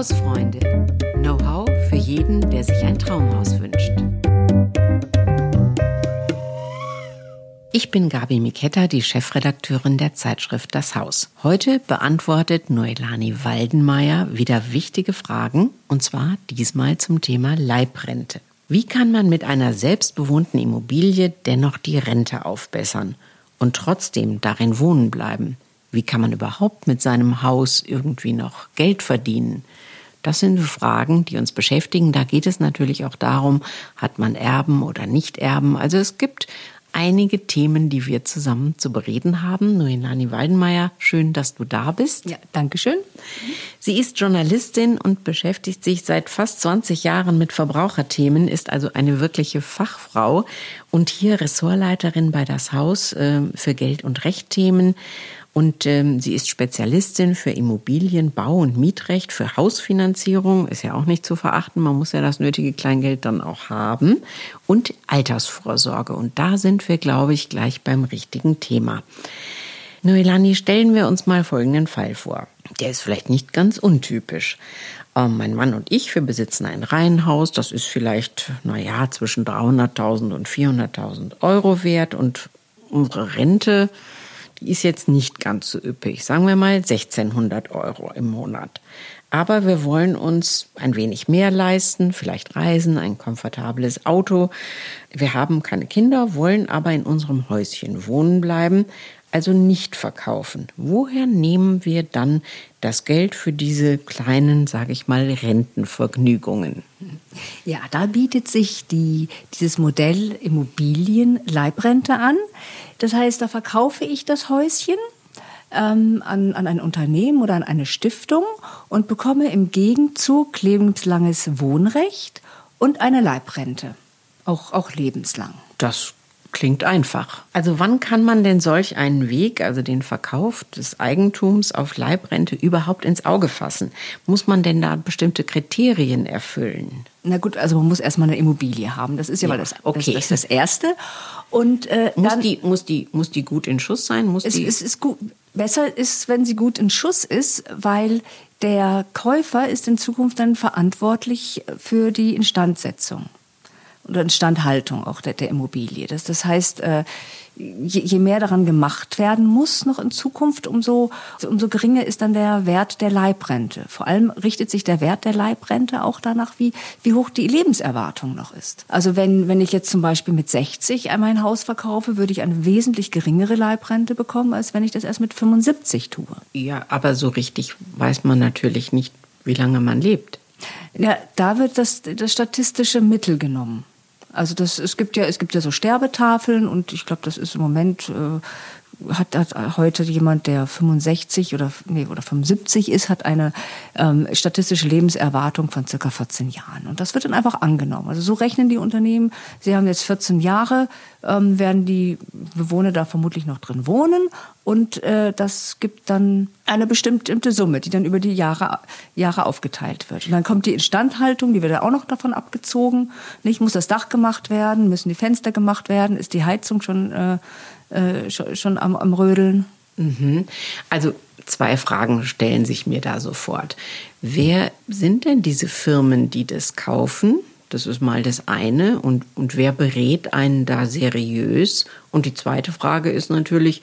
Hausfreunde. Know-how für jeden, der sich ein Traumhaus wünscht. Ich bin Gabi Miketta, die Chefredakteurin der Zeitschrift Das Haus. Heute beantwortet Noelani Waldenmeier wieder wichtige Fragen, und zwar diesmal zum Thema Leibrente. Wie kann man mit einer selbstbewohnten Immobilie dennoch die Rente aufbessern und trotzdem darin wohnen bleiben? Wie kann man überhaupt mit seinem Haus irgendwie noch Geld verdienen? Das sind Fragen, die uns beschäftigen. Da geht es natürlich auch darum, hat man Erben oder nicht Erben. Also es gibt einige Themen, die wir zusammen zu bereden haben. Noinani Waldenmeier, schön, dass du da bist. Ja, danke schön. Sie ist Journalistin und beschäftigt sich seit fast 20 Jahren mit Verbraucherthemen, ist also eine wirkliche Fachfrau und hier Ressortleiterin bei das Haus äh, für Geld- und Rechtthemen. Und ähm, sie ist Spezialistin für Immobilien, Bau und Mietrecht, für Hausfinanzierung, ist ja auch nicht zu verachten, man muss ja das nötige Kleingeld dann auch haben. Und Altersvorsorge. Und da sind wir, glaube ich, gleich beim richtigen Thema. Noelani, stellen wir uns mal folgenden Fall vor. Der ist vielleicht nicht ganz untypisch. Ähm, mein Mann und ich, wir besitzen ein Reihenhaus. Das ist vielleicht, naja, zwischen 300.000 und 400.000 Euro wert. Und unsere Rente, die ist jetzt nicht ganz so üppig. Sagen wir mal 1600 Euro im Monat. Aber wir wollen uns ein wenig mehr leisten, vielleicht reisen, ein komfortables Auto. Wir haben keine Kinder, wollen aber in unserem Häuschen wohnen bleiben, also nicht verkaufen. Woher nehmen wir dann das Geld für diese kleinen, sage ich mal, Rentenvergnügungen? Ja, da bietet sich die, dieses Modell Immobilien-Leibrente an. Das heißt, da verkaufe ich das Häuschen ähm, an, an ein Unternehmen oder an eine Stiftung und bekomme im Gegenzug lebenslanges Wohnrecht und eine Leibrente. Auch, auch lebenslang. Das Klingt einfach. Also wann kann man denn solch einen Weg, also den Verkauf des Eigentums auf Leibrente überhaupt ins Auge fassen? Muss man denn da bestimmte Kriterien erfüllen? Na gut, also man muss erstmal eine Immobilie haben. Das ist ja, ja mal das, okay. das, das, das Erste. Und äh, muss dann, die muss die muss die gut in Schuss sein? Muss es, die es ist gut. Besser ist, wenn sie gut in Schuss ist, weil der Käufer ist in Zukunft dann verantwortlich für die Instandsetzung oder Instandhaltung auch der, der Immobilie. Das, das heißt, äh, je, je mehr daran gemacht werden muss noch in Zukunft, umso, umso geringer ist dann der Wert der Leibrente. Vor allem richtet sich der Wert der Leibrente auch danach, wie, wie hoch die Lebenserwartung noch ist. Also wenn, wenn ich jetzt zum Beispiel mit 60 mein Haus verkaufe, würde ich eine wesentlich geringere Leibrente bekommen, als wenn ich das erst mit 75 tue. Ja, aber so richtig weiß man natürlich nicht, wie lange man lebt. Ja, da wird das, das statistische Mittel genommen. Also das, es gibt ja, es gibt ja so Sterbetafeln und ich glaube, das ist im Moment äh, hat, hat heute jemand, der 65 oder, nee, oder 75 ist, hat eine ähm, statistische Lebenserwartung von circa 14 Jahren. Und das wird dann einfach angenommen. Also so rechnen die Unternehmen. Sie haben jetzt 14 Jahre, ähm, werden die Bewohner da vermutlich noch drin wohnen. Und äh, das gibt dann eine bestimmte Summe, die dann über die Jahre, Jahre aufgeteilt wird. Und dann kommt die Instandhaltung, die wird auch noch davon abgezogen. Nicht muss das Dach gemacht werden, müssen die Fenster gemacht werden, ist die Heizung schon äh, äh, schon, am, am Rödeln. Mhm. Also zwei Fragen stellen sich mir da sofort. Wer sind denn diese Firmen, die das kaufen? Das ist mal das eine. Und, und wer berät einen da seriös? Und die zweite Frage ist natürlich,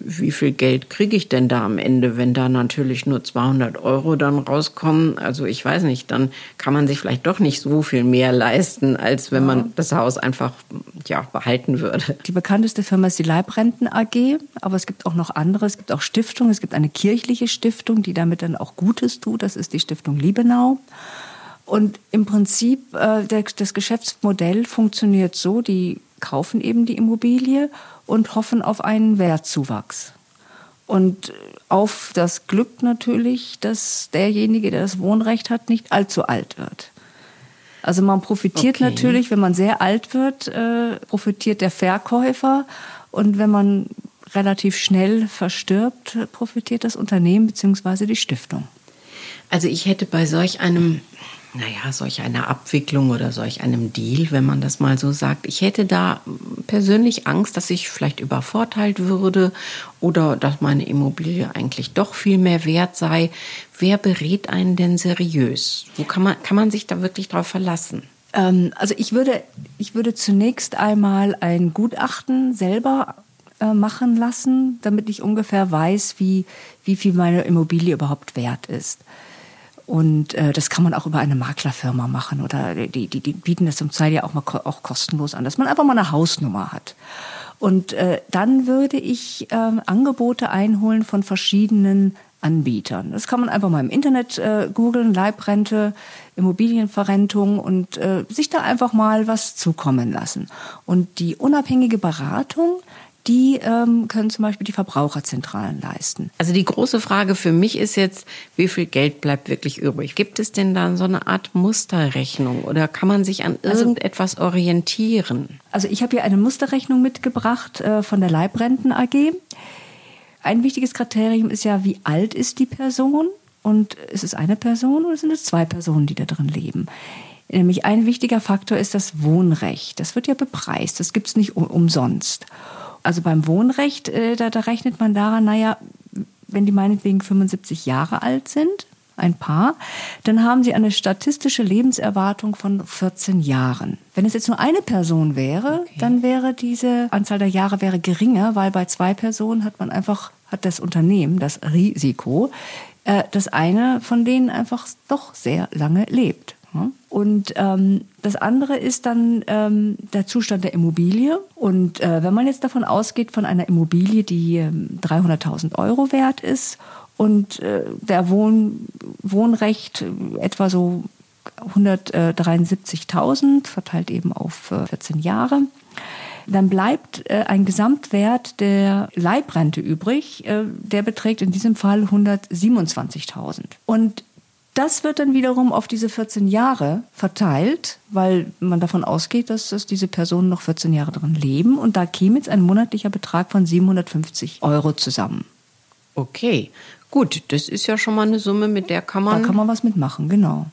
wie viel Geld kriege ich denn da am Ende, wenn da natürlich nur 200 Euro dann rauskommen? Also ich weiß nicht, dann kann man sich vielleicht doch nicht so viel mehr leisten, als wenn man das Haus einfach ja, behalten würde. Die bekannteste Firma ist die Leibrenten AG, aber es gibt auch noch andere. Es gibt auch Stiftungen. Es gibt eine kirchliche Stiftung, die damit dann auch Gutes tut. Das ist die Stiftung Liebenau. Und im Prinzip, äh, das Geschäftsmodell funktioniert so, die kaufen eben die Immobilie und hoffen auf einen Wertzuwachs. Und auf das Glück natürlich, dass derjenige, der das Wohnrecht hat, nicht allzu alt wird. Also man profitiert okay. natürlich, wenn man sehr alt wird, äh, profitiert der Verkäufer. Und wenn man relativ schnell verstirbt, profitiert das Unternehmen bzw. die Stiftung. Also ich hätte bei solch einem naja, solch eine Abwicklung oder solch einem Deal, wenn man das mal so sagt. Ich hätte da persönlich Angst, dass ich vielleicht übervorteilt würde oder dass meine Immobilie eigentlich doch viel mehr wert sei. Wer berät einen denn seriös? Wo kann man, kann man sich da wirklich drauf verlassen? Ähm, also ich würde, ich würde zunächst einmal ein Gutachten selber äh, machen lassen, damit ich ungefähr weiß, wie, wie viel meine Immobilie überhaupt wert ist. Und äh, das kann man auch über eine Maklerfirma machen oder die, die, die bieten das zum Teil ja auch mal auch kostenlos an, dass man einfach mal eine Hausnummer hat. Und äh, dann würde ich äh, Angebote einholen von verschiedenen Anbietern. Das kann man einfach mal im Internet äh, googeln, Leibrente, Immobilienverrentung und äh, sich da einfach mal was zukommen lassen. Und die unabhängige Beratung, die ähm, können zum Beispiel die Verbraucherzentralen leisten. Also die große Frage für mich ist jetzt, wie viel Geld bleibt wirklich übrig? Gibt es denn da so eine Art Musterrechnung oder kann man sich an also irgendetwas orientieren? Also ich habe hier eine Musterrechnung mitgebracht äh, von der Leibrenten AG. Ein wichtiges Kriterium ist ja, wie alt ist die Person? Und ist es eine Person oder sind es zwei Personen, die da drin leben? Nämlich ein wichtiger Faktor ist das Wohnrecht. Das wird ja bepreist, das gibt es nicht umsonst also beim Wohnrecht, äh, da, da rechnet man daran, naja, wenn die meinetwegen 75 Jahre alt sind, ein Paar, dann haben sie eine statistische Lebenserwartung von 14 Jahren. Wenn es jetzt nur eine Person wäre, okay. dann wäre diese Anzahl der Jahre wäre geringer, weil bei zwei Personen hat man einfach, hat das Unternehmen das Risiko, äh, dass eine von denen einfach doch sehr lange lebt. Und ähm, das andere ist dann ähm, der Zustand der Immobilie. Und äh, wenn man jetzt davon ausgeht, von einer Immobilie, die äh, 300.000 Euro wert ist und äh, der Wohn Wohnrecht etwa so 173.000, verteilt eben auf 14 äh, Jahre, dann bleibt äh, ein Gesamtwert der Leibrente übrig. Äh, der beträgt in diesem Fall 127.000. Und das wird dann wiederum auf diese 14 Jahre verteilt, weil man davon ausgeht, dass, dass diese Personen noch 14 Jahre drin leben. Und da käme jetzt ein monatlicher Betrag von 750 Euro zusammen. Okay, gut, das ist ja schon mal eine Summe, mit der kann man. Da kann man was mitmachen, genau.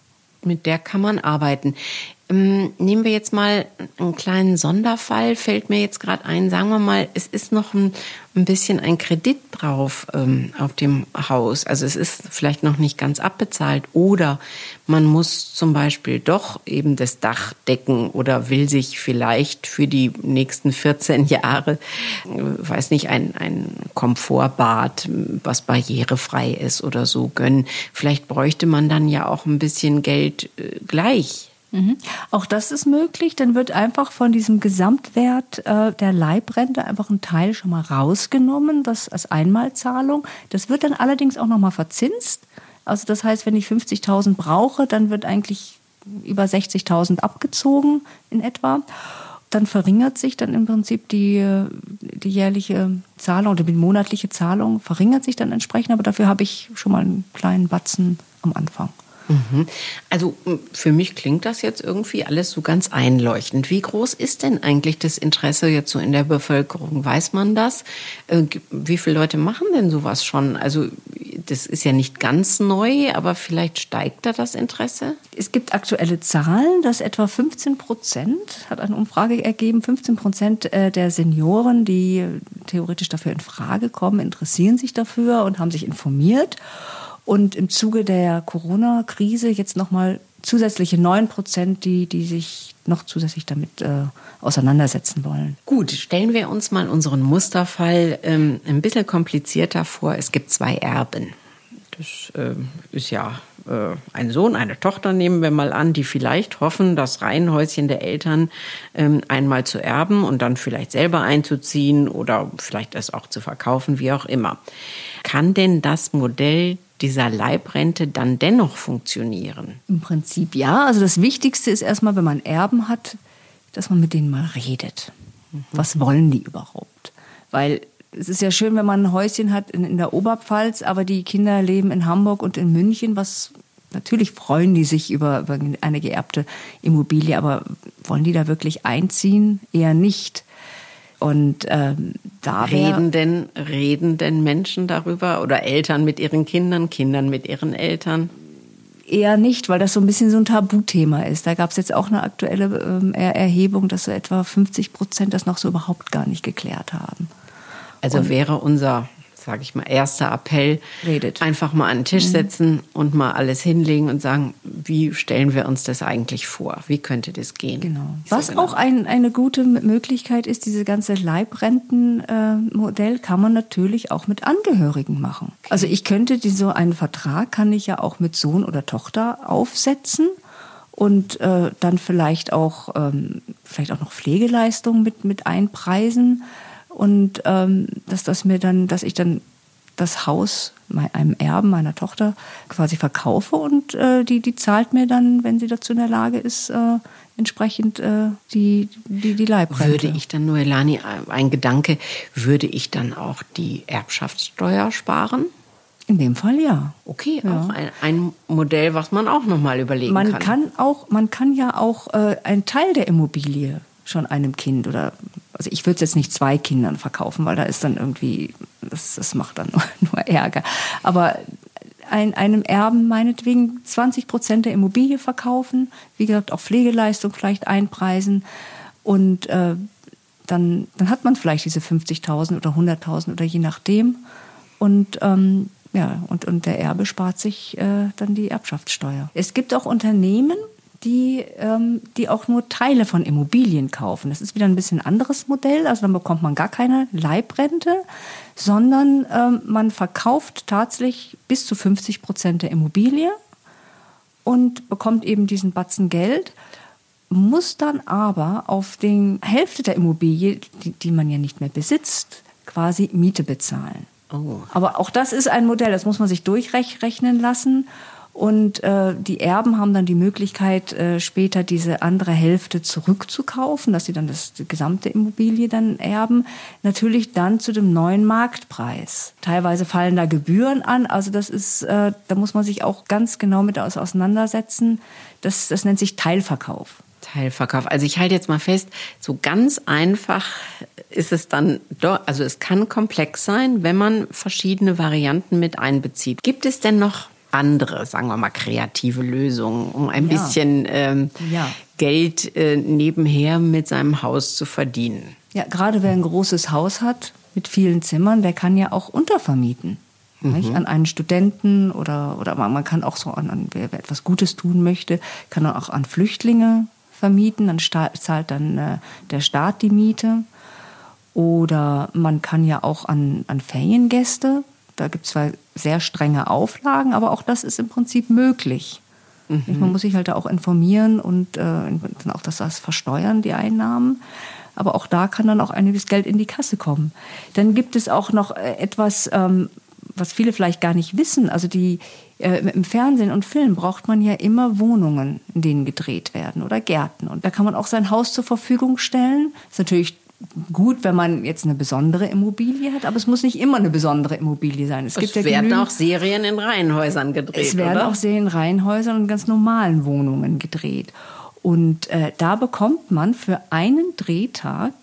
Mit der kann man arbeiten. Ähm, nehmen wir jetzt mal einen kleinen Sonderfall, fällt mir jetzt gerade ein. Sagen wir mal, es ist noch ein, ein bisschen ein Kredit drauf ähm, auf dem Haus. Also es ist vielleicht noch nicht ganz abbezahlt. Oder man muss zum Beispiel doch eben das Dach decken oder will sich vielleicht für die nächsten 14 Jahre, äh, weiß nicht, ein, ein Komfortbad, was barrierefrei ist oder so gönnen. Vielleicht bräuchte man dann ja auch ein bisschen Geld äh, gleich Mhm. Auch das ist möglich. Dann wird einfach von diesem Gesamtwert äh, der Leibrente einfach ein Teil schon mal rausgenommen, das als Einmalzahlung. Das wird dann allerdings auch noch mal verzinst. Also das heißt, wenn ich 50.000 brauche, dann wird eigentlich über 60.000 abgezogen in etwa. Dann verringert sich dann im Prinzip die, die jährliche Zahlung oder die monatliche Zahlung verringert sich dann entsprechend, aber dafür habe ich schon mal einen kleinen Batzen am Anfang. Mhm. Also für mich klingt das jetzt irgendwie alles so ganz einleuchtend. Wie groß ist denn eigentlich das Interesse jetzt so in der Bevölkerung? Weiß man das? Äh, wie viele Leute machen denn sowas schon? Also das ist ja nicht ganz neu, aber vielleicht steigt da das Interesse? Es gibt aktuelle Zahlen, dass etwa 15 Prozent, hat eine Umfrage ergeben, 15 Prozent äh, der Senioren, die theoretisch dafür in Frage kommen, interessieren sich dafür und haben sich informiert und im Zuge der Corona-Krise jetzt nochmal zusätzliche 9 Prozent, die, die sich noch zusätzlich damit äh, auseinandersetzen wollen. Gut, stellen wir uns mal unseren Musterfall ähm, ein bisschen komplizierter vor. Es gibt zwei Erben. Das äh, ist ja äh, ein Sohn, eine Tochter, nehmen wir mal an, die vielleicht hoffen, das Reihenhäuschen der Eltern ähm, einmal zu erben und dann vielleicht selber einzuziehen oder vielleicht es auch zu verkaufen, wie auch immer. Kann denn das Modell dieser Leibrente dann dennoch funktionieren? Im Prinzip ja. Also das Wichtigste ist erstmal, wenn man Erben hat, dass man mit denen mal redet. Mhm. Was wollen die überhaupt? Weil es ist ja schön, wenn man ein Häuschen hat in, in der Oberpfalz, aber die Kinder leben in Hamburg und in München. Was natürlich freuen die sich über, über eine geerbte Immobilie, aber wollen die da wirklich einziehen? Eher nicht. Und ähm, da reden denn, reden denn Menschen darüber oder Eltern mit ihren Kindern, Kindern mit ihren Eltern? eher nicht, weil das so ein bisschen so ein Tabuthema ist. Da gab es jetzt auch eine aktuelle ähm, Erhebung, dass so etwa 50 Prozent das noch so überhaupt gar nicht geklärt haben. Also Und wäre unser sage ich mal, erster Appell. Redet. Einfach mal an den Tisch mhm. setzen und mal alles hinlegen und sagen, wie stellen wir uns das eigentlich vor? Wie könnte das gehen? Genau. Was genau. auch ein, eine gute Möglichkeit ist, diese ganze Leibrentenmodell äh, kann man natürlich auch mit Angehörigen machen. Okay. Also ich könnte die, so einen Vertrag kann ich ja auch mit Sohn oder Tochter aufsetzen und äh, dann vielleicht auch ähm, vielleicht auch noch Pflegeleistungen mit mit einpreisen und ähm, dass das mir dann, dass ich dann das Haus einem Erben meiner Tochter quasi verkaufe und äh, die, die zahlt mir dann, wenn sie dazu in der Lage ist, äh, entsprechend äh, die, die, die Leibrente. Würde ich dann, Noelani, ein Gedanke, würde ich dann auch die Erbschaftssteuer sparen? In dem Fall ja. Okay, ja. auch ein, ein, Modell, was man auch nochmal überlegen man kann. kann auch, man kann ja auch äh, einen Teil der Immobilie schon einem Kind oder also ich würde es jetzt nicht zwei Kindern verkaufen, weil da ist dann irgendwie, das, das macht dann nur, nur Ärger. Aber ein, einem Erben meinetwegen 20 Prozent der Immobilie verkaufen, wie gesagt, auch Pflegeleistung vielleicht einpreisen und äh, dann, dann hat man vielleicht diese 50.000 oder 100.000 oder je nachdem. Und ähm, ja, und, und der Erbe spart sich äh, dann die Erbschaftssteuer. Es gibt auch Unternehmen, die, ähm, die auch nur Teile von Immobilien kaufen. Das ist wieder ein bisschen anderes Modell. Also dann bekommt man gar keine Leibrente, sondern ähm, man verkauft tatsächlich bis zu 50 Prozent der Immobilie und bekommt eben diesen Batzen Geld muss dann aber auf die Hälfte der Immobilie, die, die man ja nicht mehr besitzt, quasi Miete bezahlen. Oh. Aber auch das ist ein Modell, das muss man sich durchrechnen lassen. Und äh, die Erben haben dann die Möglichkeit, äh, später diese andere Hälfte zurückzukaufen, dass sie dann das die gesamte Immobilie dann erben. Natürlich dann zu dem neuen Marktpreis. Teilweise fallen da Gebühren an. Also das ist, äh, da muss man sich auch ganz genau mit auseinandersetzen. Das, das nennt sich Teilverkauf. Teilverkauf. Also ich halte jetzt mal fest, so ganz einfach ist es dann doch, also es kann komplex sein, wenn man verschiedene Varianten mit einbezieht. Gibt es denn noch andere, sagen wir mal, kreative Lösungen, um ein ja. bisschen ähm, ja. Geld äh, nebenher mit seinem Haus zu verdienen. Ja, gerade wer ein großes Haus hat mit vielen Zimmern, der kann ja auch untervermieten. Mhm. An einen Studenten oder, oder man kann auch so an, an wer, wer etwas Gutes tun möchte, kann auch an Flüchtlinge vermieten, dann zahlt dann äh, der Staat die Miete. Oder man kann ja auch an, an Feriengäste da gibt es zwar sehr strenge Auflagen, aber auch das ist im Prinzip möglich. Mhm. Man muss sich halt da auch informieren und äh, dann auch das, das versteuern, die Einnahmen. Aber auch da kann dann auch einiges Geld in die Kasse kommen. Dann gibt es auch noch äh, etwas, ähm, was viele vielleicht gar nicht wissen. Also die, äh, im Fernsehen und Film braucht man ja immer Wohnungen, in denen gedreht werden oder Gärten. Und da kann man auch sein Haus zur Verfügung stellen. Das ist natürlich gut, wenn man jetzt eine besondere Immobilie hat, aber es muss nicht immer eine besondere Immobilie sein. Es, es gibt ja werden auch Serien in Reihenhäusern gedreht. Es werden oder? auch Serien in Reihenhäusern und ganz normalen Wohnungen gedreht. Und äh, da bekommt man für einen Drehtag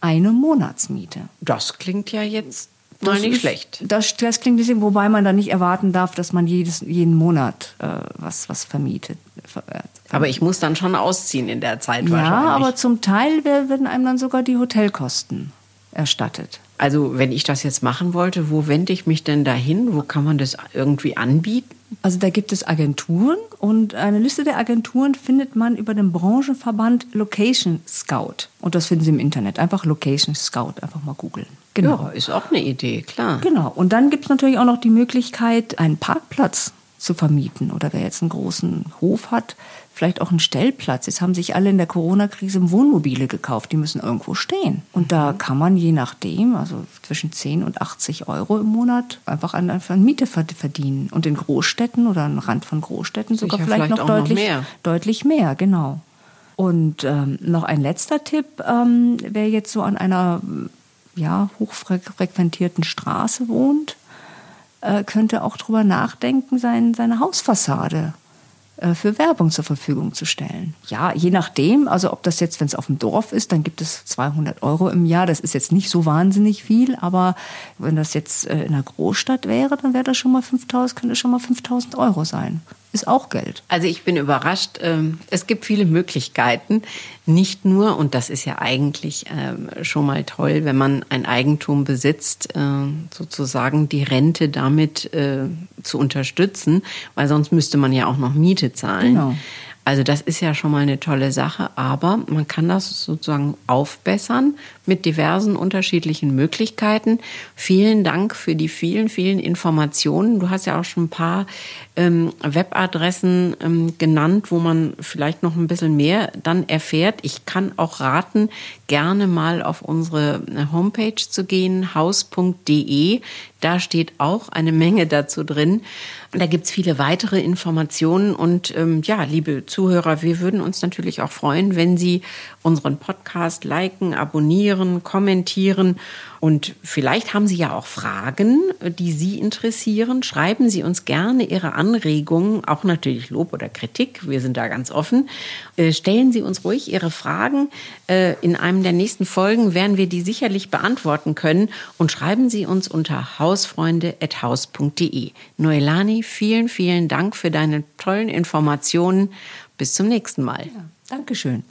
eine Monatsmiete. Das klingt ja jetzt mal nicht ist, schlecht. Das, das klingt ein bisschen, wobei man da nicht erwarten darf, dass man jedes, jeden Monat äh, was, was vermietet. Äh, aber ich muss dann schon ausziehen in der Zeit ja, wahrscheinlich. Ja, aber zum Teil werden einem dann sogar die Hotelkosten erstattet. Also wenn ich das jetzt machen wollte, wo wende ich mich denn dahin? Wo kann man das irgendwie anbieten? Also da gibt es Agenturen und eine Liste der Agenturen findet man über den Branchenverband Location Scout. Und das finden Sie im Internet. Einfach Location Scout, einfach mal googeln. Genau. Ja, ist auch eine Idee, klar. Genau. Und dann gibt es natürlich auch noch die Möglichkeit, einen Parkplatz zu vermieten. Oder wer jetzt einen großen Hof hat, vielleicht auch einen Stellplatz. Jetzt haben sich alle in der Corona-Krise Wohnmobile gekauft, die müssen irgendwo stehen. Und da mhm. kann man je nachdem, also zwischen 10 und 80 Euro im Monat, einfach an, an Miete verdienen. Und in Großstädten oder am Rand von Großstädten sogar vielleicht, vielleicht, noch, deutlich, noch mehr. deutlich mehr, genau. Und ähm, noch ein letzter Tipp, ähm, wer jetzt so an einer ja, hochfrequentierten Straße wohnt, äh, könnte auch darüber nachdenken, sein, seine Hausfassade äh, für Werbung zur Verfügung zu stellen. Ja, je nachdem, also ob das jetzt, wenn es auf dem Dorf ist, dann gibt es 200 Euro im Jahr. Das ist jetzt nicht so wahnsinnig viel, aber wenn das jetzt äh, in einer Großstadt wäre, dann wäre das schon mal 5000, könnte schon mal 5000 Euro sein. Ist auch Geld. Also ich bin überrascht. Ähm, es gibt viele Möglichkeiten. Nicht nur, und das ist ja eigentlich ähm, schon mal toll, wenn man ein Eigentum besitzt, äh, sozusagen die Rente damit äh, zu unterstützen, weil sonst müsste man ja auch noch Miete zahlen. Genau. Also das ist ja schon mal eine tolle Sache, aber man kann das sozusagen aufbessern mit diversen unterschiedlichen Möglichkeiten. Vielen Dank für die vielen, vielen Informationen. Du hast ja auch schon ein paar ähm, Webadressen ähm, genannt, wo man vielleicht noch ein bisschen mehr dann erfährt. Ich kann auch raten, gerne mal auf unsere äh, Homepage zu gehen, haus.de. Da steht auch eine Menge dazu drin. Da gibt's viele weitere Informationen. Und ähm, ja, liebe Zuhörer, wir würden uns natürlich auch freuen, wenn Sie unseren Podcast liken, abonnieren, kommentieren und vielleicht haben Sie ja auch Fragen, die Sie interessieren. Schreiben Sie uns gerne Ihre Anregungen, auch natürlich Lob oder Kritik. Wir sind da ganz offen. Äh, stellen Sie uns ruhig Ihre Fragen. Äh, in einem der nächsten Folgen werden wir die sicherlich beantworten können. Und schreiben Sie uns unter hausfreunde.haus.de. Noelani, vielen, vielen Dank für deine tollen Informationen. Bis zum nächsten Mal. Ja, Dankeschön.